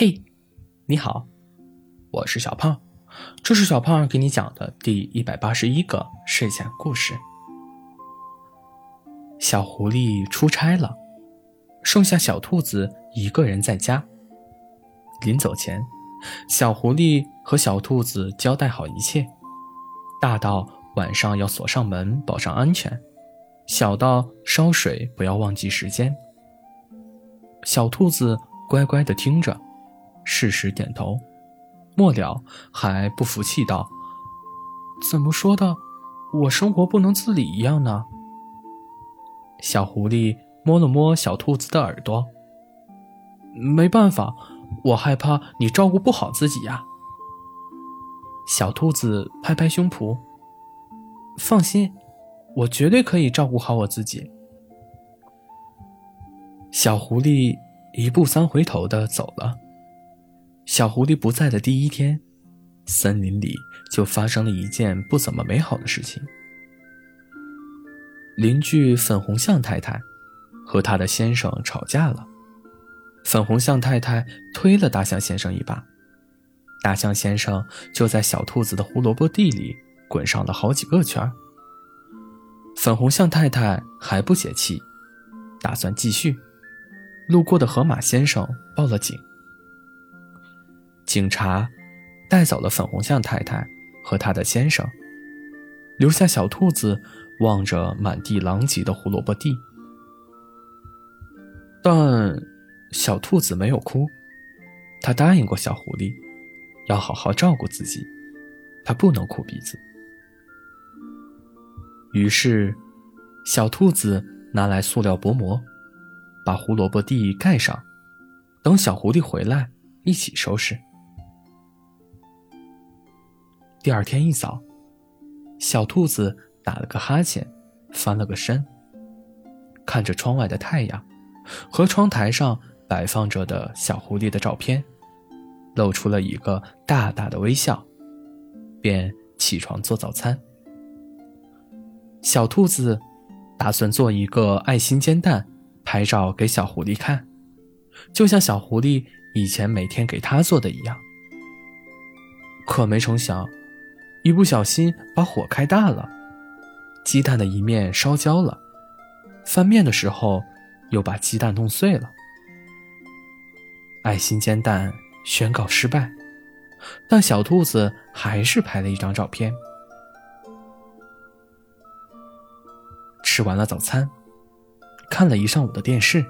嘿，你好，我是小胖，这是小胖给你讲的第一百八十一个睡前故事。小狐狸出差了，剩下小兔子一个人在家。临走前，小狐狸和小兔子交代好一切，大到晚上要锁上门保障安全，小到烧水不要忘记时间。小兔子乖乖的听着。适时点头，末了还不服气道：“怎么说的，我生活不能自理一样呢？”小狐狸摸了摸小兔子的耳朵，“没办法，我害怕你照顾不好自己呀。”小兔子拍拍胸脯，“放心，我绝对可以照顾好我自己。”小狐狸一步三回头的走了。小狐狸不在的第一天，森林里就发生了一件不怎么美好的事情。邻居粉红象太太和她的先生吵架了，粉红象太太推了大象先生一把，大象先生就在小兔子的胡萝卜地里滚上了好几个圈。粉红象太太还不解气，打算继续。路过的河马先生报了警。警察带走了粉红象太太和他的先生，留下小兔子望着满地狼藉的胡萝卜地。但小兔子没有哭，他答应过小狐狸，要好好照顾自己，他不能哭鼻子。于是，小兔子拿来塑料薄膜，把胡萝卜地盖上，等小狐狸回来一起收拾。第二天一早，小兔子打了个哈欠，翻了个身，看着窗外的太阳和窗台上摆放着的小狐狸的照片，露出了一个大大的微笑，便起床做早餐。小兔子打算做一个爱心煎蛋，拍照给小狐狸看，就像小狐狸以前每天给它做的一样。可没成想。一不小心把火开大了，鸡蛋的一面烧焦了，翻面的时候又把鸡蛋弄碎了。爱心煎蛋宣告失败，但小兔子还是拍了一张照片。吃完了早餐，看了一上午的电视，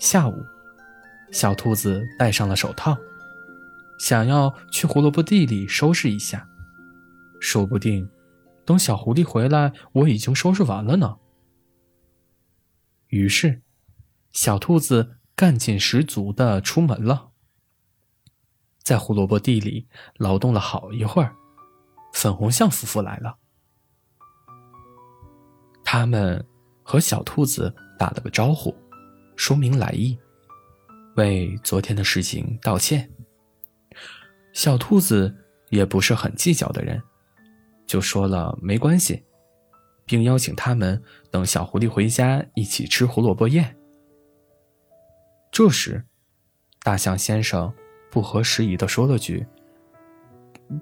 下午，小兔子戴上了手套，想要去胡萝卜地里收拾一下。说不定，等小狐狸回来，我已经收拾完了呢。于是，小兔子干劲十足的出门了，在胡萝卜地里劳动了好一会儿。粉红象夫妇来了，他们和小兔子打了个招呼，说明来意，为昨天的事情道歉。小兔子也不是很计较的人。就说了没关系，并邀请他们等小狐狸回家一起吃胡萝卜宴。这时，大象先生不合时宜的说了句：“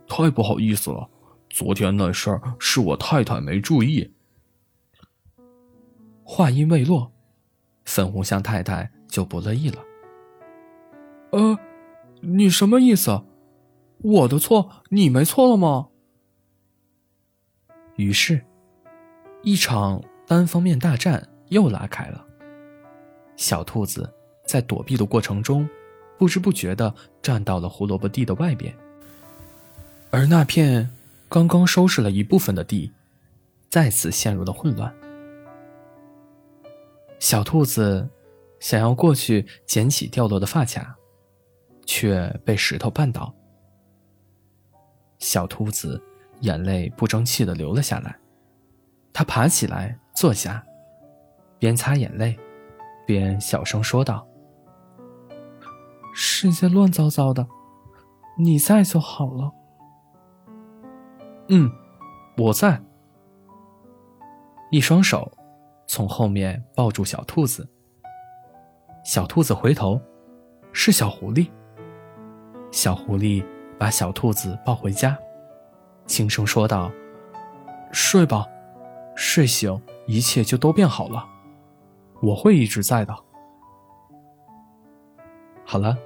太不好意思了，昨天那事儿是我太太没注意。”话音未落，粉红象太太就不乐意了：“呃，你什么意思？我的错，你没错了吗？”于是，一场单方面大战又拉开了。小兔子在躲避的过程中，不知不觉地站到了胡萝卜地的外边，而那片刚刚收拾了一部分的地，再次陷入了混乱。小兔子想要过去捡起掉落的发卡，却被石头绊倒。小兔子。眼泪不争气的流了下来，他爬起来坐下，边擦眼泪，边小声说道：“世界乱糟糟的，你在就好了。”“嗯，我在。”一双手从后面抱住小兔子，小兔子回头，是小狐狸。小狐狸把小兔子抱回家，轻声说道：“睡吧，睡醒一切就都变好了。我会一直在的。”好了，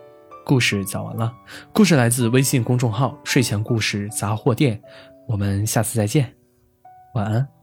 故事讲完了。故事来自微信公众号“睡前故事杂货店”，我们下次再见，晚安。